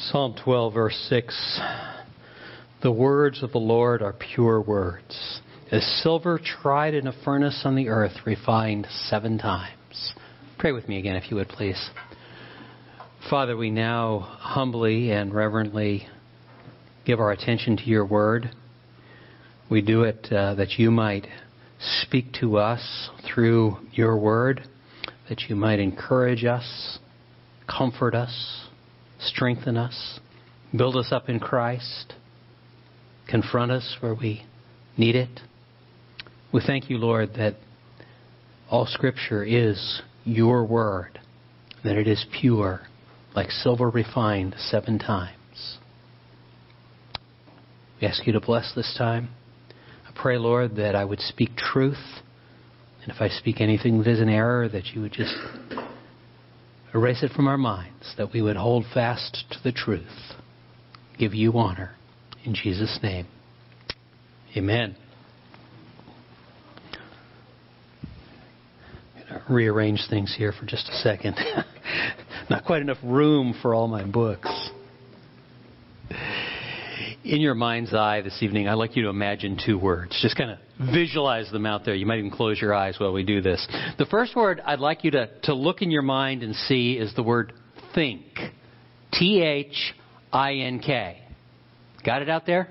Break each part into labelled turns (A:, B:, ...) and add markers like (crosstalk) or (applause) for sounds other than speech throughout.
A: Psalm 12, verse 6 The words of the Lord are pure words, as silver tried in a furnace on the earth, refined seven times. Pray with me again, if you would, please. Father, we now humbly and reverently give our attention to your word. We do it uh, that you might speak to us through your word, that you might encourage us, comfort us, strengthen us, build us up in Christ, confront us where we need it. We thank you, Lord, that all Scripture is your word, that it is pure, like silver refined seven times. We ask you to bless this time. I pray, Lord, that I would speak truth, and if I speak anything that is an error, that you would just Erase it from our minds, that we would hold fast to the truth. Give you honor. In Jesus' name. Amen. rearrange things here for just a second. (laughs) Not quite enough room for all my books in your mind's eye this evening, I'd like you to imagine two words. Just kind of visualize them out there. You might even close your eyes while we do this. The first word I'd like you to, to look in your mind and see is the word think. T H I N K. Got it out there?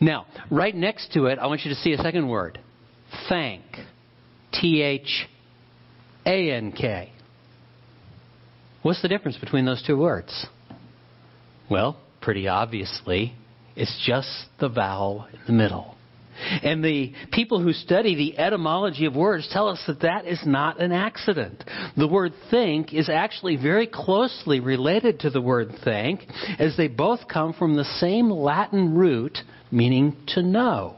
A: Now, right next to it, I want you to see a second word. Thank. T H A N K. What's the difference between those two words? Well, pretty obviously, it's just the vowel in the middle. And the people who study the etymology of words tell us that that is not an accident. The word think is actually very closely related to the word thank, as they both come from the same Latin root meaning to know.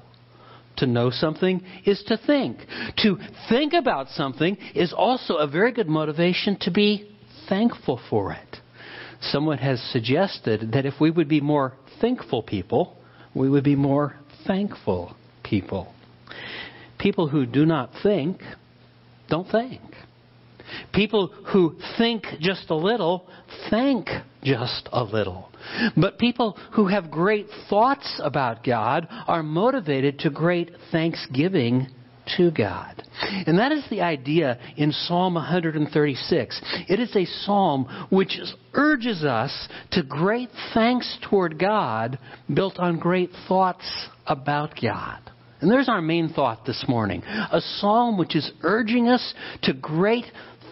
A: To know something is to think. To think about something is also a very good motivation to be thankful for it. Someone has suggested that if we would be more thankful people, we would be more thankful people. People who do not think don't think. People who think just a little thank just a little. But people who have great thoughts about God are motivated to great thanksgiving to God. And that is the idea in Psalm 136. It is a psalm which urges us to great thanks toward God built on great thoughts about God. And there's our main thought this morning. A psalm which is urging us to great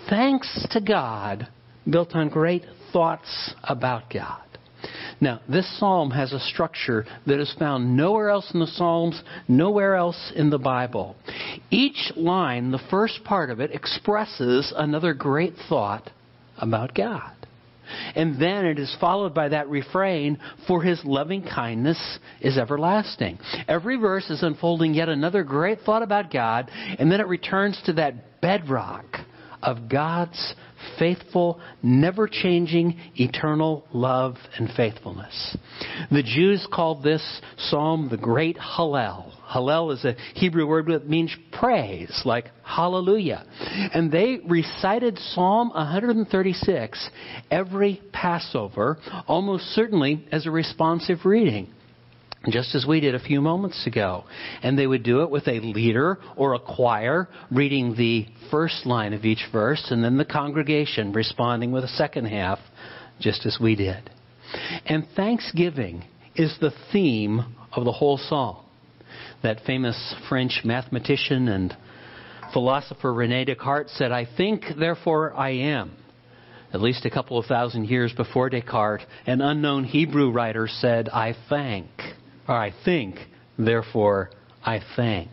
A: thanks to God built on great thoughts about God. Now, this psalm has a structure that is found nowhere else in the Psalms, nowhere else in the Bible. Each line, the first part of it, expresses another great thought about God. And then it is followed by that refrain, For his loving kindness is everlasting. Every verse is unfolding yet another great thought about God, and then it returns to that bedrock of God's faithful, never changing, eternal love and faithfulness. The Jews called this psalm the Great Hallel. Hallel is a Hebrew word that means praise, like hallelujah. And they recited Psalm 136 every Passover, almost certainly as a responsive reading just as we did a few moments ago. And they would do it with a leader or a choir reading the first line of each verse, and then the congregation responding with a second half, just as we did. And thanksgiving is the theme of the whole psalm. That famous French mathematician and philosopher Rene Descartes said, I think, therefore I am. At least a couple of thousand years before Descartes, an unknown Hebrew writer said, I thank or I think, therefore I thank.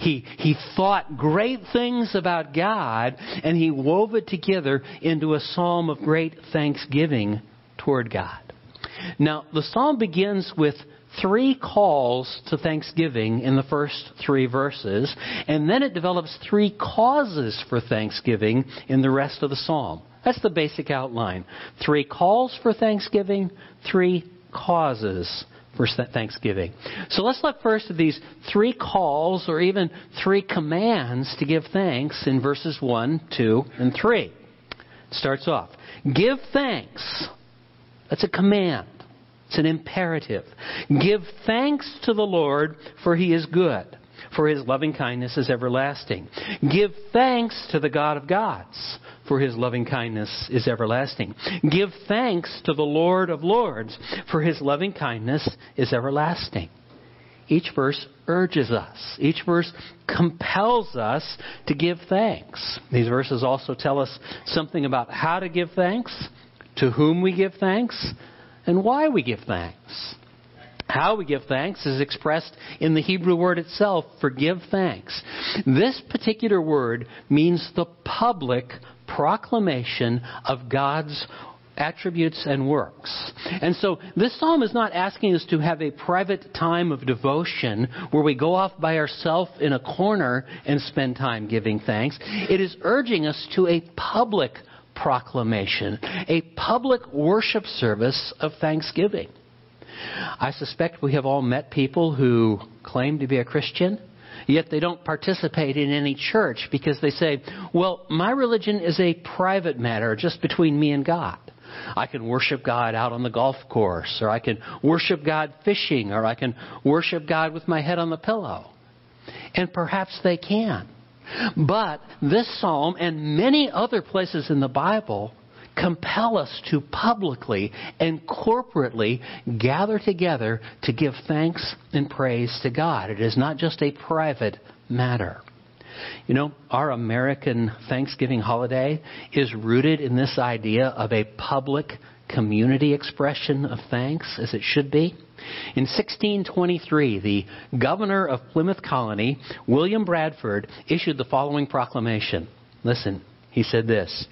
A: He, he thought great things about God and he wove it together into a psalm of great thanksgiving toward God. Now, the psalm begins with three calls to thanksgiving in the first three verses, and then it develops three causes for thanksgiving in the rest of the psalm. That's the basic outline. Three calls for thanksgiving, three causes for Thanksgiving. So let's look first at these three calls or even three commands to give thanks in verses 1, 2, and 3. It starts off Give thanks That's a command. It's an imperative. Give thanks to the Lord, for he is good, for his loving kindness is everlasting. Give thanks to the God of gods, for his loving kindness is everlasting. Give thanks to the Lord of lords, for his loving kindness is everlasting. Each verse urges us. Each verse compels us to give thanks. These verses also tell us something about how to give thanks, to whom we give thanks, and why we give thanks. How we give thanks is expressed in the Hebrew word itself for give thanks. This particular word means the public proclamation of God's attributes and works. And so this psalm is not asking us to have a private time of devotion where we go off by ourselves in a corner and spend time giving thanks. It is urging us to a public proclamation, a public worship service of thanksgiving. I suspect we have all met people who claim to be a Christian, yet they don't participate in any church because they say, well, my religion is a private matter just between me and God. I can worship God out on the golf course, or I can worship God fishing, or I can worship God with my head on the pillow. And perhaps they can. But this psalm and many other places in the Bible compel us to publicly and corporately gather together to give thanks and praise to God. It is not just a private matter. You know, our American Thanksgiving holiday is rooted in this idea of a public community expression of thanks, as it should be. In 1623, the governor of Plymouth Colony, William Bradford, issued the following proclamation. Listen, he said this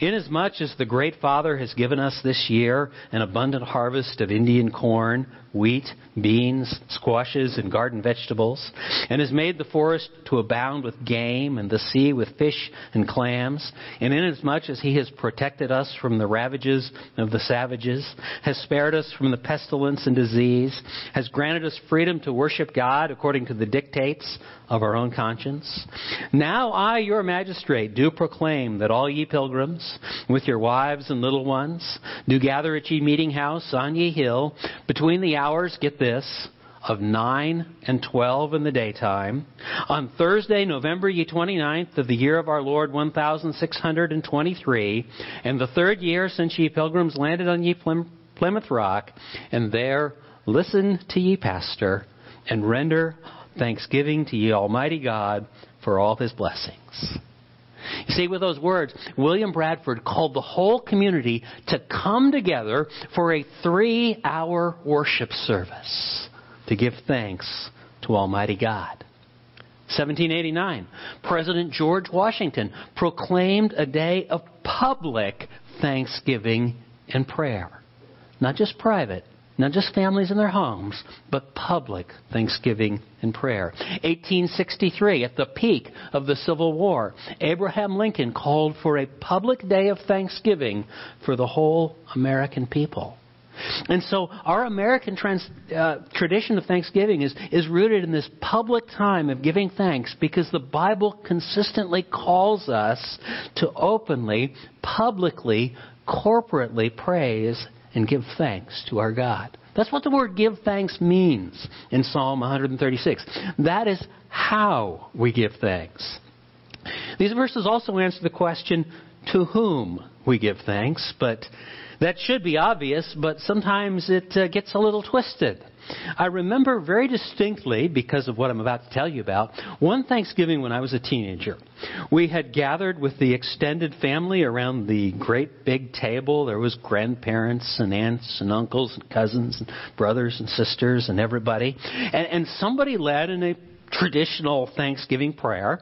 A: Inasmuch as the Great Father has given us this year an abundant harvest of Indian corn, wheat, beans, squashes, and garden vegetables, and has made the forest to abound with game and the sea with fish and clams, and inasmuch as he has protected us from the ravages of the savages, has spared us from the pestilence and disease, has granted us freedom to worship God according to the dictates of our own conscience. Now I, your magistrate, do proclaim that all ye pilgrims, with your wives and little ones, do gather at ye meeting house on ye hill, between the hours, get this, of 9 and 12 in the daytime. On Thursday, November ye 29th of the year of our Lord 1623, and the third year since ye pilgrims landed on ye Plymouth Rock, and there listen to ye pastor, and render thanksgiving to ye Almighty God for all his blessings. You see, with those words, William Bradford called the whole community to come together for a three hour worship service to give thanks to Almighty God. 1789, President George Washington proclaimed a day of public thanksgiving and prayer. Not just private, not just families in their homes, but public thanksgiving and prayer. 1863, at the peak of the Civil War, Abraham Lincoln called for a public day of thanksgiving for the whole American people. And so our American trans, uh, tradition of Thanksgiving is, is rooted in this public time of giving thanks because the Bible consistently calls us to openly, publicly, corporately praise and give thanks to our God. That's what the word give thanks means in Psalm 136. That is how we give thanks. These verses also answer the question to whom we give thanks, but that should be obvious, but sometimes it uh, gets a little twisted. I remember very distinctly, because of what I'm about to tell you about, one Thanksgiving when I was a teenager. We had gathered with the extended family around the great big table. There was grandparents and aunts and uncles and cousins and brothers and sisters and everybody. And, and somebody led in a traditional Thanksgiving prayer.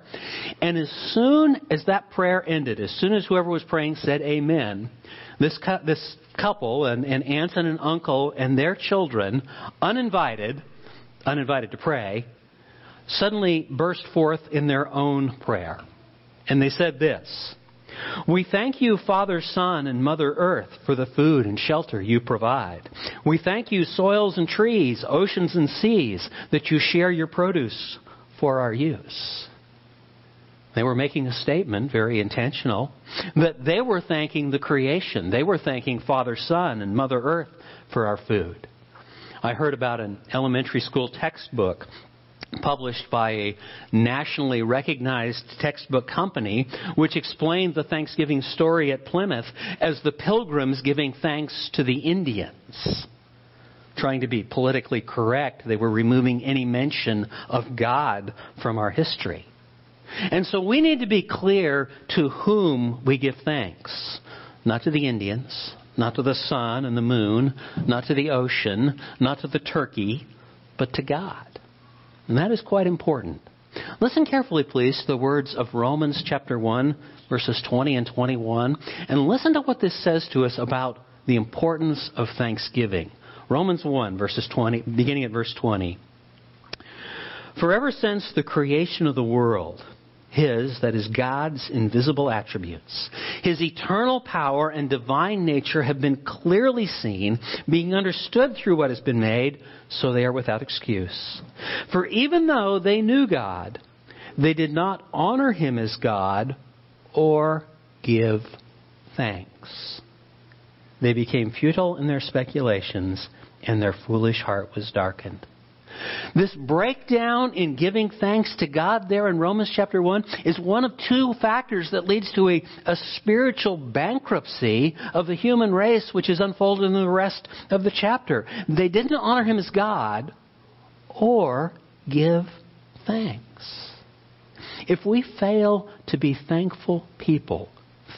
A: And as soon as that prayer ended, as soon as whoever was praying said amen, this, this couple, an, an aunt and an uncle and their children, uninvited, uninvited to pray, suddenly burst forth in their own prayer. And they said this We thank you, Father, Sun, and Mother Earth, for the food and shelter you provide. We thank you, soils and trees, oceans and seas, that you share your produce for our use. They were making a statement, very intentional, that they were thanking the creation. They were thanking Father, Sun, and Mother Earth for our food. I heard about an elementary school textbook published by a nationally recognized textbook company, which explained the Thanksgiving story at Plymouth as the pilgrims giving thanks to the Indians. Trying to be politically correct, they were removing any mention of God from our history. And so we need to be clear to whom we give thanks. Not to the Indians, not to the sun and the moon, not to the ocean, not to the turkey, but to God. And that is quite important. Listen carefully, please, to the words of Romans chapter 1, verses 20 and 21, and listen to what this says to us about the importance of thanksgiving. Romans 1, verses 20, beginning at verse 20. For ever since the creation of the world, his, that is God's invisible attributes. His eternal power and divine nature have been clearly seen, being understood through what has been made, so they are without excuse. For even though they knew God, they did not honor him as God or give thanks. They became futile in their speculations, and their foolish heart was darkened. This breakdown in giving thanks to God there in Romans chapter 1 is one of two factors that leads to a, a spiritual bankruptcy of the human race, which is unfolded in the rest of the chapter. They didn't honor him as God or give thanks. If we fail to be thankful people,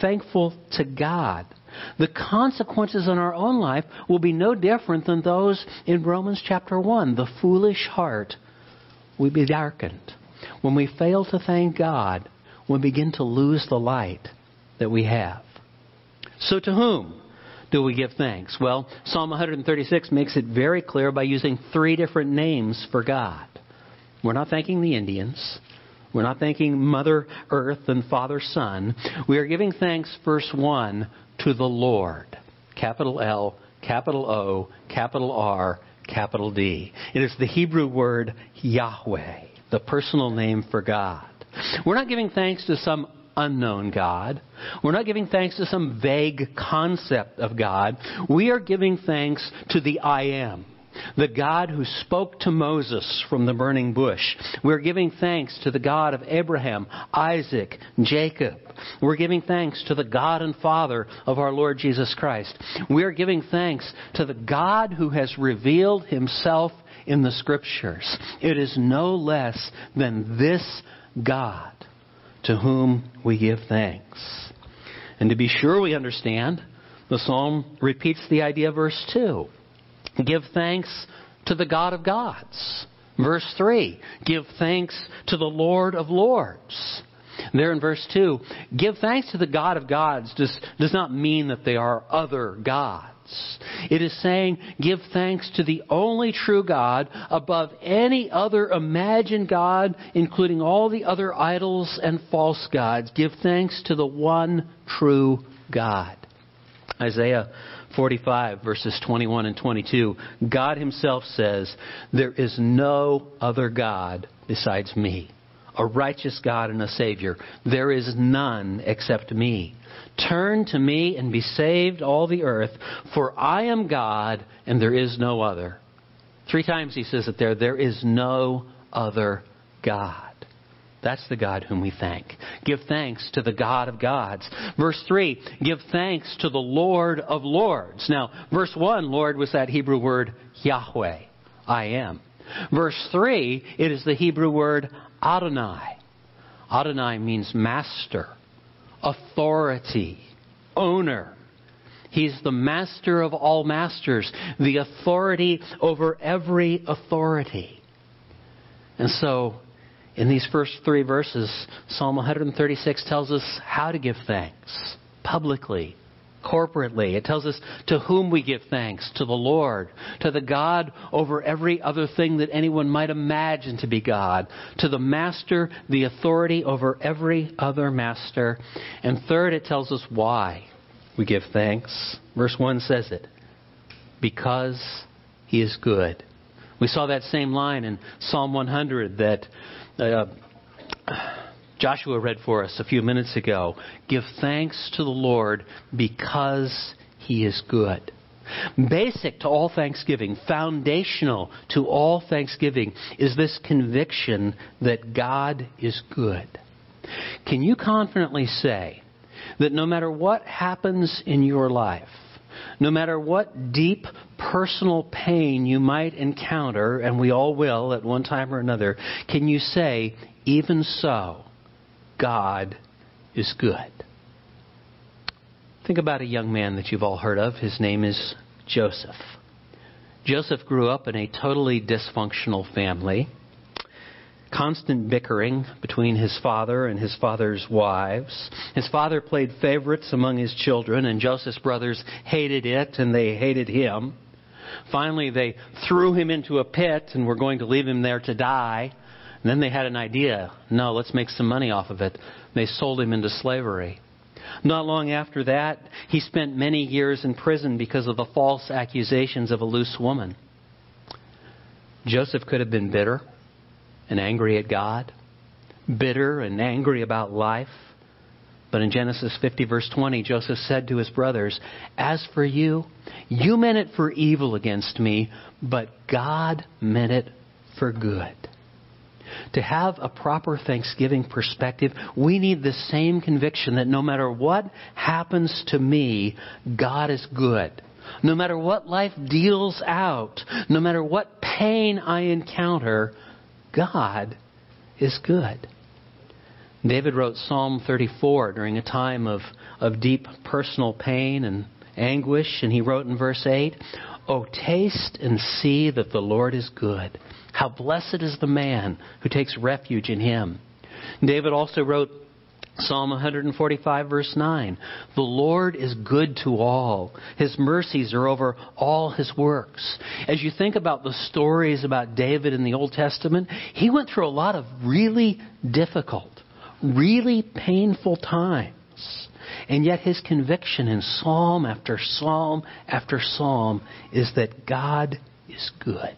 A: thankful to God, the consequences in our own life will be no different than those in Romans chapter 1. The foolish heart will be darkened. When we fail to thank God, we begin to lose the light that we have. So to whom do we give thanks? Well, Psalm 136 makes it very clear by using three different names for God. We're not thanking the Indians. We're not thanking Mother Earth and Father Sun. We are giving thanks, verse 1, to the Lord. Capital L, capital O, capital R, capital D. It is the Hebrew word Yahweh, the personal name for God. We're not giving thanks to some unknown God. We're not giving thanks to some vague concept of God. We are giving thanks to the I am the God who spoke to Moses from the burning bush. We're giving thanks to the God of Abraham, Isaac, Jacob. We're giving thanks to the God and Father of our Lord Jesus Christ. We are giving thanks to the God who has revealed himself in the Scriptures. It is no less than this God to whom we give thanks. And to be sure we understand, the psalm repeats the idea of verse 2. Give thanks to the God of gods. Verse 3, give thanks to the Lord of lords. There in verse 2, give thanks to the God of gods does, does not mean that they are other gods. It is saying, give thanks to the only true God above any other imagined God, including all the other idols and false gods. Give thanks to the one true God. Isaiah 45, verses 21 and 22, God Himself says, There is no other God besides me, a righteous God and a Savior. There is none except me. Turn to me and be saved, all the earth, for I am God and there is no other. Three times He says it there, there is no other God. That's the God whom we thank. Give thanks to the God of gods. Verse 3, give thanks to the Lord of lords. Now, verse 1, Lord was that Hebrew word Yahweh, I am. Verse 3, it is the Hebrew word Adonai. Adonai means master, authority, owner. He's the master of all masters, the authority over every authority. And so in these first three verses, Psalm 136 tells us how to give thanks publicly, corporately. It tells us to whom we give thanks to the Lord, to the God over every other thing that anyone might imagine to be God, to the Master, the authority over every other master. And third, it tells us why we give thanks. Verse 1 says it because he is good. We saw that same line in Psalm 100 that uh, Joshua read for us a few minutes ago. Give thanks to the Lord because he is good. Basic to all thanksgiving, foundational to all thanksgiving, is this conviction that God is good. Can you confidently say that no matter what happens in your life, no matter what deep personal pain you might encounter, and we all will at one time or another, can you say, even so, God is good? Think about a young man that you've all heard of. His name is Joseph. Joseph grew up in a totally dysfunctional family constant bickering between his father and his father's wives. His father played favorites among his children, and Joseph's brothers hated it and they hated him. Finally, they threw him into a pit and were going to leave him there to die. And then they had an idea. No, let's make some money off of it. They sold him into slavery. Not long after that, he spent many years in prison because of the false accusations of a loose woman. Joseph could have been bitter and angry at God, bitter and angry about life. But in Genesis 50, verse 20, Joseph said to his brothers, As for you, you meant it for evil against me, but God meant it for good. To have a proper Thanksgiving perspective, we need the same conviction that no matter what happens to me, God is good. No matter what life deals out, no matter what pain I encounter, God is good. David wrote Psalm 34 during a time of, of deep personal pain and anguish, and he wrote in verse 8, Oh, taste and see that the Lord is good. How blessed is the man who takes refuge in him. David also wrote Psalm 145, verse 9 The Lord is good to all. His mercies are over all his works. As you think about the stories about David in the Old Testament, he went through a lot of really difficult, really painful times. And yet his conviction in psalm after psalm after psalm is that God is good.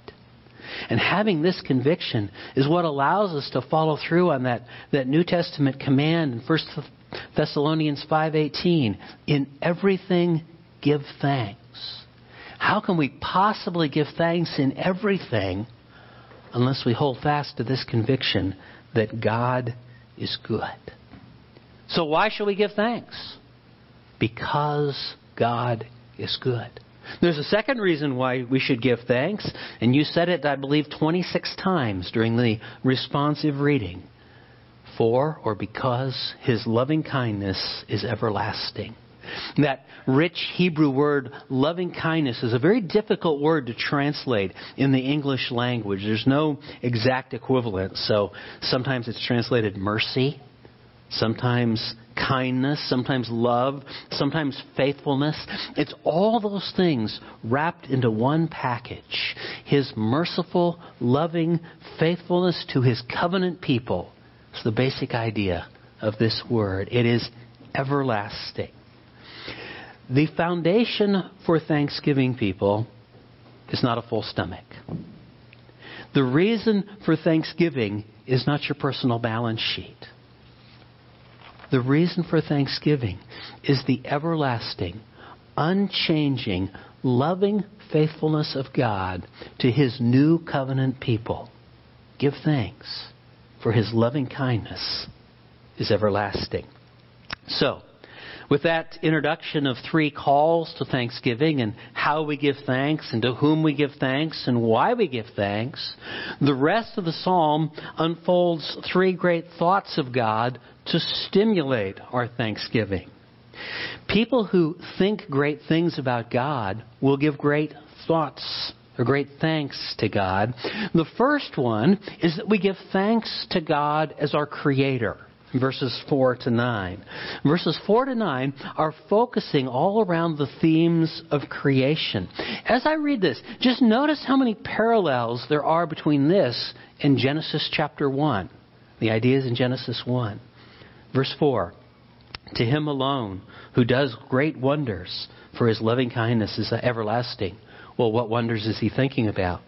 A: And having this conviction is what allows us to follow through on that, that New Testament command in 1 Thessalonians 5:18, in everything give thanks. How can we possibly give thanks in everything unless we hold fast to this conviction that God is good? So why should we give thanks? Because God is good. There's a second reason why we should give thanks, and you said it, I believe, 26 times during the responsive reading. For or because his loving kindness is everlasting. That rich Hebrew word, loving kindness, is a very difficult word to translate in the English language. There's no exact equivalent, so sometimes it's translated mercy, sometimes kindness, sometimes love, sometimes faithfulness. It's all those things wrapped into one package. His merciful, loving faithfulness to his covenant people is the basic idea of this word. It is everlasting. The foundation for Thanksgiving, people, is not a full stomach. The reason for Thanksgiving is not your personal balance sheet. The reason for thanksgiving is the everlasting, unchanging, loving faithfulness of God to his new covenant people. Give thanks, for his loving kindness is everlasting. So, with that introduction of three calls to thanksgiving and how we give thanks and to whom we give thanks and why we give thanks, the rest of the psalm unfolds three great thoughts of God to stimulate our thanksgiving. People who think great things about God will give great thoughts or great thanks to God. The first one is that we give thanks to God as our Creator verses 4 to 9. Verses 4 to 9 are focusing all around the themes of creation. As I read this, just notice how many parallels there are between this and Genesis chapter 1. The ideas in Genesis 1. Verse 4 To him alone who does great wonders, for his loving kindness is everlasting. Well, what wonders is he thinking about?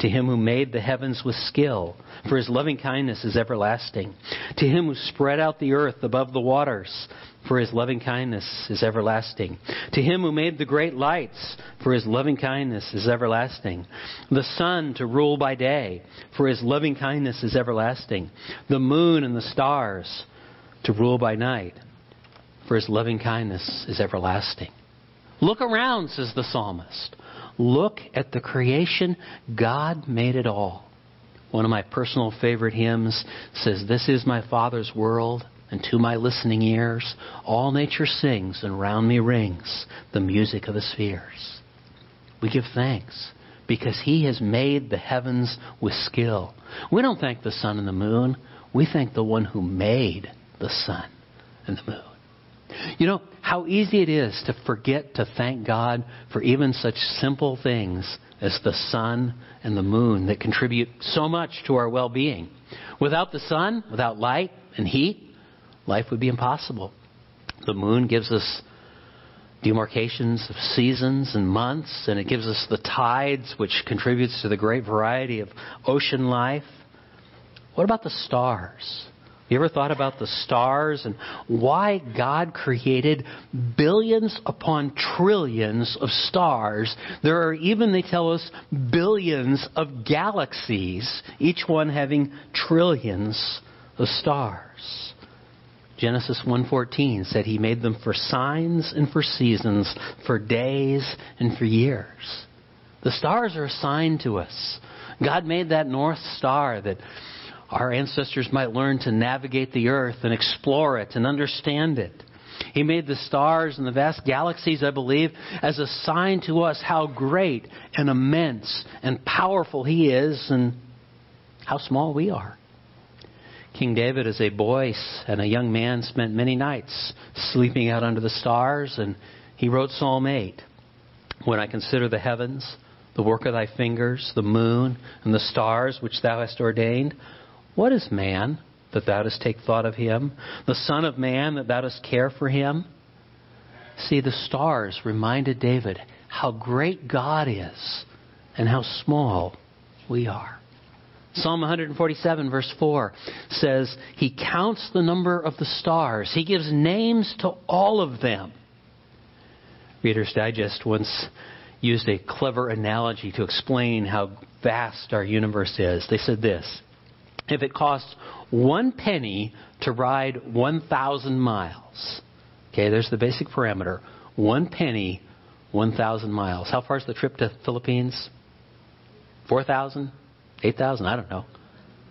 A: To him who made the heavens with skill, for his loving kindness is everlasting. To him who spread out the earth above the waters, for his loving kindness is everlasting. To him who made the great lights, for his loving kindness is everlasting. The sun to rule by day, for his loving kindness is everlasting. The moon and the stars to rule by night, for his loving kindness is everlasting. Look around, says the psalmist. Look at the creation. God made it all. One of my personal favorite hymns says, This is my Father's world, and to my listening ears, all nature sings, and round me rings the music of the spheres. We give thanks because He has made the heavens with skill. We don't thank the sun and the moon, we thank the one who made the sun and the moon. You know how easy it is to forget to thank God for even such simple things as the sun and the moon that contribute so much to our well being. Without the sun, without light and heat, life would be impossible. The moon gives us demarcations of seasons and months, and it gives us the tides, which contributes to the great variety of ocean life. What about the stars? You ever thought about the stars and why God created billions upon trillions of stars? There are even, they tell us, billions of galaxies, each one having trillions of stars. Genesis 1:14 said he made them for signs and for seasons, for days and for years. The stars are a sign to us. God made that north star that our ancestors might learn to navigate the earth and explore it and understand it. He made the stars and the vast galaxies, I believe, as a sign to us how great and immense and powerful He is and how small we are. King David, as a boy and a young man, spent many nights sleeping out under the stars, and he wrote Psalm 8. When I consider the heavens, the work of thy fingers, the moon, and the stars which thou hast ordained, what is man that thou dost take thought of him? The Son of Man that thou dost care for him? See, the stars reminded David how great God is and how small we are. Psalm 147, verse 4 says, He counts the number of the stars, He gives names to all of them. Reader's Digest once used a clever analogy to explain how vast our universe is. They said this if it costs one penny to ride 1,000 miles, okay, there's the basic parameter. One penny, 1,000 miles. How far is the trip to the Philippines? 4,000? 8,000? I don't know.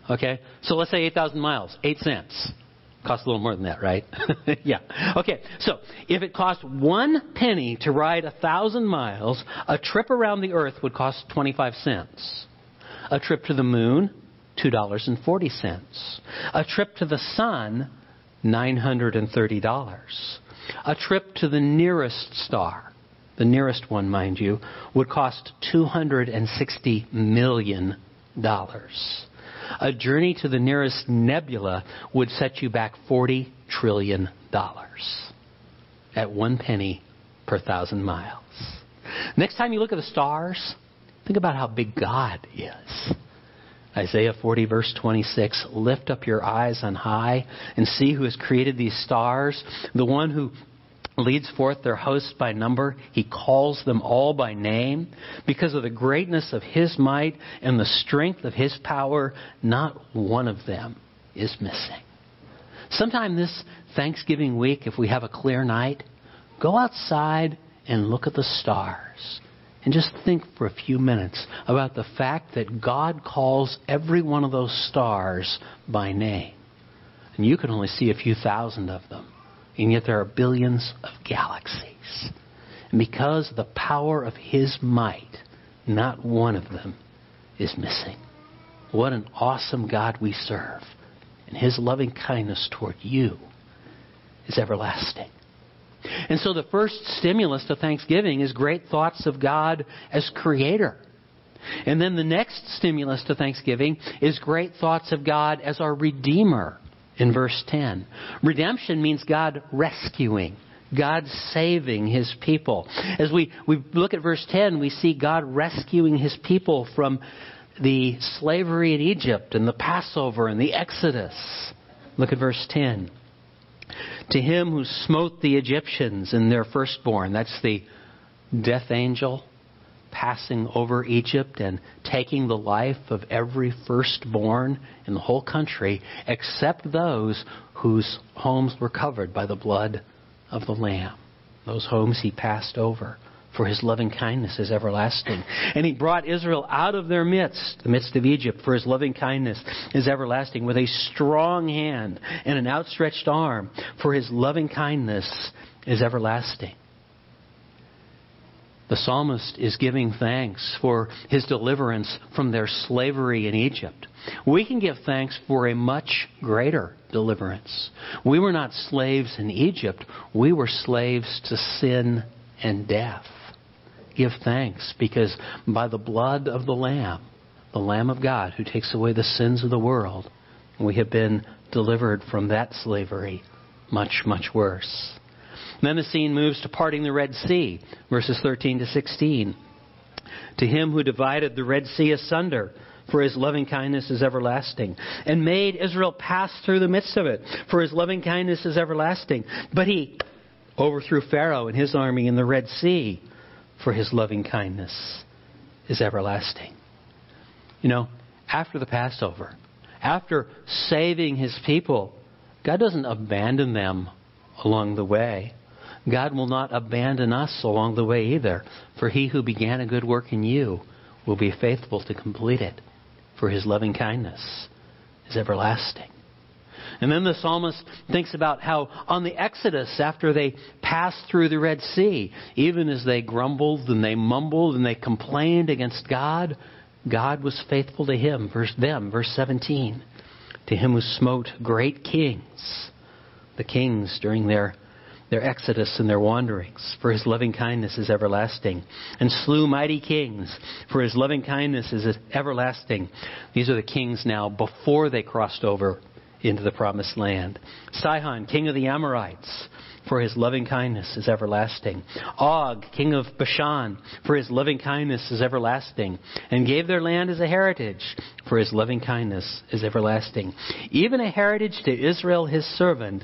A: Okay, so let's say 8,000 miles. 8 cents. Costs a little more than that, right? (laughs) yeah. Okay, so if it cost one penny to ride a thousand miles, a trip around the earth would cost 25 cents. A trip to the moon, $2.40. A trip to the sun, $930. A trip to the nearest star, the nearest one, mind you, would cost $260 million. A journey to the nearest nebula would set you back $40 trillion at one penny per thousand miles. Next time you look at the stars, think about how big God is. Isaiah 40, verse 26 Lift up your eyes on high and see who has created these stars, the one who leads forth their hosts by number. He calls them all by name. Because of the greatness of his might and the strength of his power, not one of them is missing. Sometime this Thanksgiving week, if we have a clear night, go outside and look at the stars. And just think for a few minutes about the fact that God calls every one of those stars by name. And you can only see a few thousand of them. And yet there are billions of galaxies. And because of the power of His might, not one of them is missing. What an awesome God we serve. And His loving kindness toward you is everlasting. And so the first stimulus to thanksgiving is great thoughts of God as creator. And then the next stimulus to thanksgiving is great thoughts of God as our redeemer in verse 10. Redemption means God rescuing. God saving his people. As we, we look at verse 10, we see God rescuing his people from the slavery in Egypt and the Passover and the Exodus. Look at verse 10. To him who smote the Egyptians in their firstborn, that's the death angel passing over Egypt and taking the life of every firstborn in the whole country, except those whose homes were covered by the blood of the Lamb. Those homes he passed over for his loving kindness is everlasting. (laughs) And he brought Israel out of their midst, the midst of Egypt, for his loving kindness is everlasting, with a strong hand and an outstretched arm, for his loving kindness is everlasting. The psalmist is giving thanks for his deliverance from their slavery in Egypt. We can give thanks for a much greater deliverance. We were not slaves in Egypt, we were slaves to sin and death give thanks because by the blood of the Lamb, the Lamb of God who takes away the sins of the world, we have been delivered from that slavery much, much worse. Then the scene moves to parting the Red Sea, verses 13 to 16. To him who divided the Red Sea asunder, for his loving kindness is everlasting, and made Israel pass through the midst of it, for his loving kindness is everlasting. But he overthrew Pharaoh and his army in the Red Sea, for his loving kindness is everlasting. You know, after the Passover, after saving his people, God doesn't abandon them along the way. God will not abandon us along the way either. For he who began a good work in you will be faithful to complete it. For his loving kindness is everlasting. And then the psalmist thinks about how on the Exodus, after they passed through the Red Sea, even as they grumbled and they mumbled and they complained against God, God was faithful to him, verse them, verse 17. To him who smote great kings, the kings during their their exodus and their wanderings, for his loving kindness is everlasting, and slew mighty kings, for his loving kindness is everlasting. These are the kings now before they crossed over into the promised land. Sihon, king of the Amorites, for his loving kindness is everlasting. Og, king of Bashan, for his loving kindness is everlasting. And gave their land as a heritage, for his loving kindness is everlasting. Even a heritage to Israel his servant,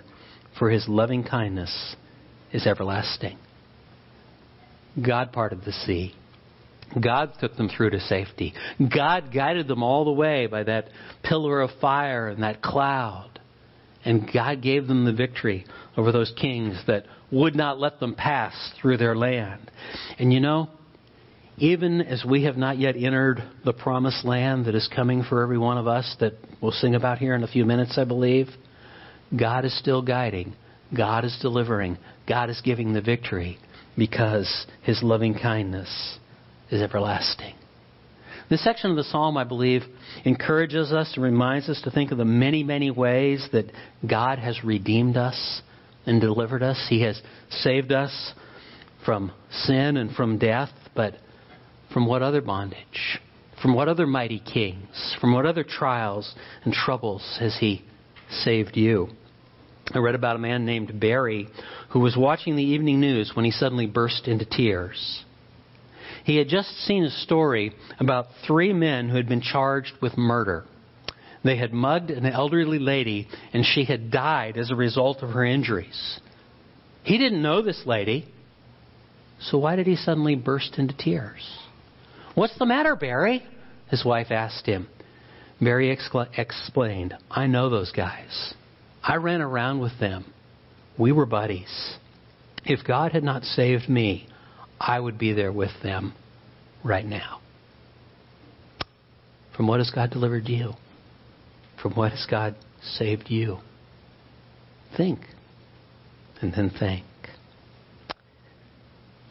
A: for his loving kindness is everlasting. God parted the sea. God took them through to safety. God guided them all the way by that pillar of fire and that cloud. And God gave them the victory over those kings that would not let them pass through their land. And you know, even as we have not yet entered the promised land that is coming for every one of us, that we'll sing about here in a few minutes, I believe, God is still guiding. God is delivering. God is giving the victory because His loving kindness is everlasting. This section of the psalm, I believe, encourages us and reminds us to think of the many, many ways that God has redeemed us and delivered us. He has saved us from sin and from death, but from what other bondage? From what other mighty kings? From what other trials and troubles has He saved you? I read about a man named Barry who was watching the evening news when he suddenly burst into tears. He had just seen a story about three men who had been charged with murder. They had mugged an elderly lady, and she had died as a result of her injuries. He didn't know this lady, so why did he suddenly burst into tears? What's the matter, Barry? His wife asked him. Barry excla- explained, I know those guys. I ran around with them. We were buddies. If God had not saved me, I would be there with them right now. From what has God delivered you? From what has God saved you? Think and then think.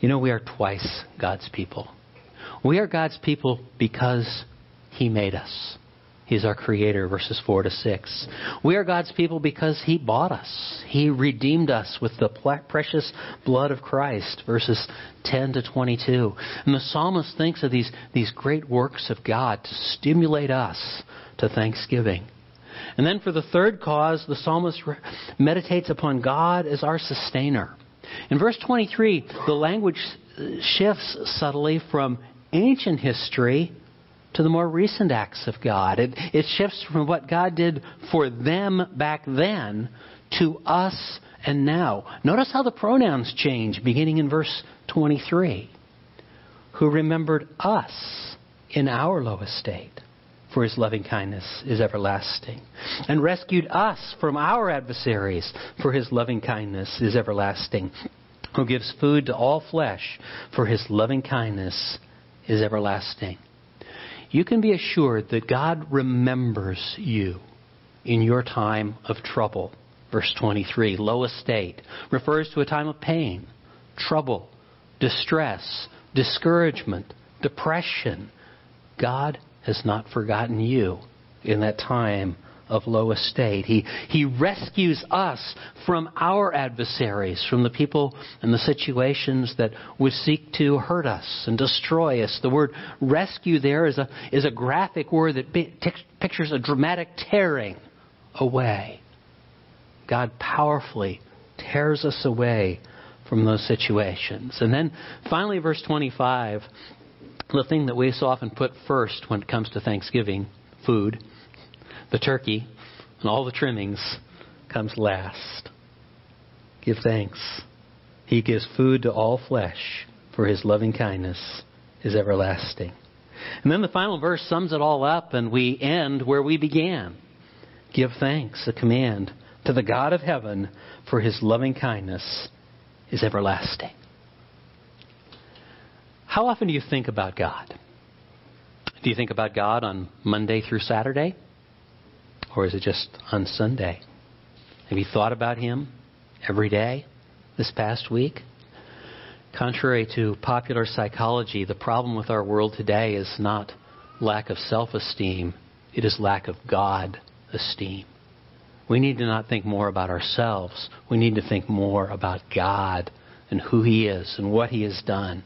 A: You know, we are twice God's people. We are God's people because He made us. He's our creator, verses 4 to 6. We are God's people because He bought us. He redeemed us with the precious blood of Christ, verses 10 to 22. And the psalmist thinks of these, these great works of God to stimulate us to thanksgiving. And then for the third cause, the psalmist meditates upon God as our sustainer. In verse 23, the language shifts subtly from ancient history to the more recent acts of God. It, it shifts from what God did for them back then to us and now. Notice how the pronouns change beginning in verse 23. Who remembered us in our low estate, for his loving kindness is everlasting, and rescued us from our adversaries, for his loving kindness is everlasting, who gives food to all flesh, for his loving kindness is everlasting. You can be assured that God remembers you in your time of trouble Verse 23, low estate, refers to a time of pain, trouble, distress, discouragement, depression. God has not forgotten you in that time of low estate. He, he rescues us from our adversaries, from the people and the situations that would seek to hurt us and destroy us. The word rescue there is a, is a graphic word that pictures a dramatic tearing away. God powerfully tears us away from those situations. And then finally, verse 25, the thing that we so often put first when it comes to Thanksgiving food, the turkey, and all the trimmings, comes last. Give thanks. He gives food to all flesh, for his loving kindness is everlasting. And then the final verse sums it all up, and we end where we began. Give thanks, a command to the God of heaven, for his loving kindness is everlasting. How often do you think about God? Do you think about God on Monday through Saturday? Or is it just on Sunday? Have you thought about Him every day this past week? Contrary to popular psychology, the problem with our world today is not lack of self esteem, it is lack of God esteem. We need to not think more about ourselves. We need to think more about God and who He is and what He has done.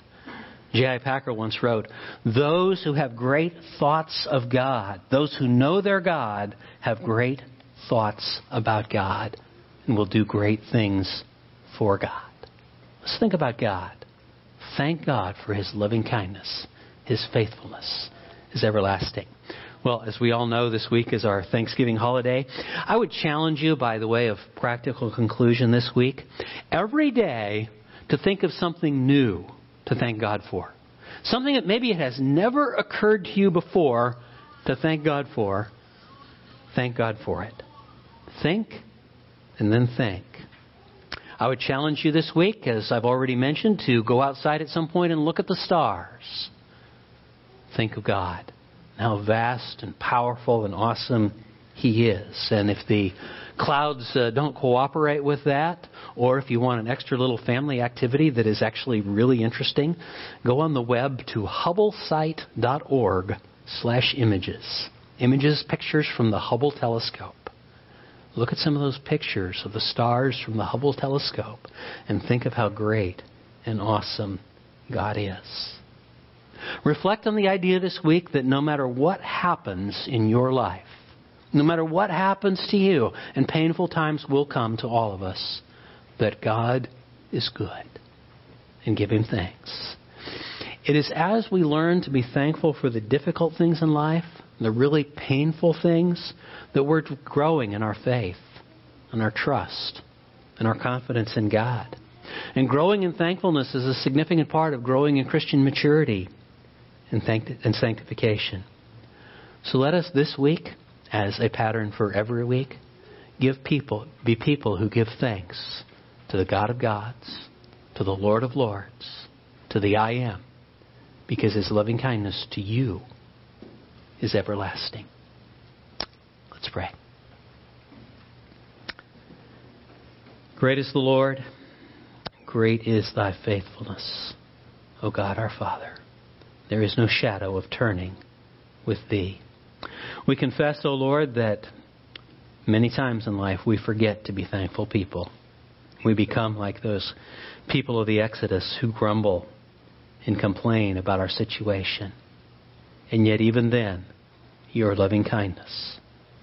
A: J.I. Packer once wrote, Those who have great thoughts of God, those who know their God, have great thoughts about God and will do great things for God. Let's think about God. Thank God for His loving kindness, His faithfulness is everlasting. Well, as we all know, this week is our Thanksgiving holiday. I would challenge you, by the way of practical conclusion this week, every day to think of something new to thank God for. Something that maybe it has never occurred to you before to thank God for. Thank God for it. Think and then thank. I would challenge you this week, as I've already mentioned, to go outside at some point and look at the stars. Think of God how vast and powerful and awesome He is. And if the clouds uh, don't cooperate with that, or if you want an extra little family activity that is actually really interesting, go on the web to hubblesite.org slash images. Images, pictures from the Hubble telescope. Look at some of those pictures of the stars from the Hubble telescope and think of how great and awesome God is. Reflect on the idea this week that no matter what happens in your life, no matter what happens to you, and painful times will come to all of us, that God is good. And give Him thanks. It is as we learn to be thankful for the difficult things in life, the really painful things, that we're growing in our faith and our trust and our confidence in God. And growing in thankfulness is a significant part of growing in Christian maturity and, and sanctification. So let us this week, as a pattern for every week, give people be people who give thanks to the God of gods, to the Lord of lords, to the I am, because his loving kindness to you is everlasting. Let's pray. Great is the Lord, great is thy faithfulness, O God our Father. There is no shadow of turning with thee. We confess, O Lord, that many times in life we forget to be thankful people. We become like those people of the Exodus who grumble and complain about our situation. And yet, even then, your loving kindness,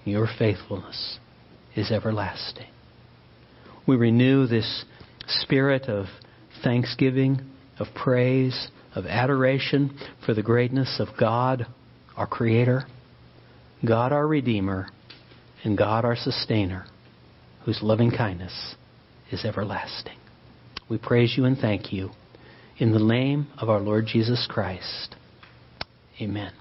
A: your faithfulness is everlasting. We renew this spirit of thanksgiving, of praise, of adoration for the greatness of God our Creator, God our Redeemer, and God our Sustainer, whose loving kindness is everlasting. We praise you and thank you. In the name of our Lord Jesus Christ. Amen.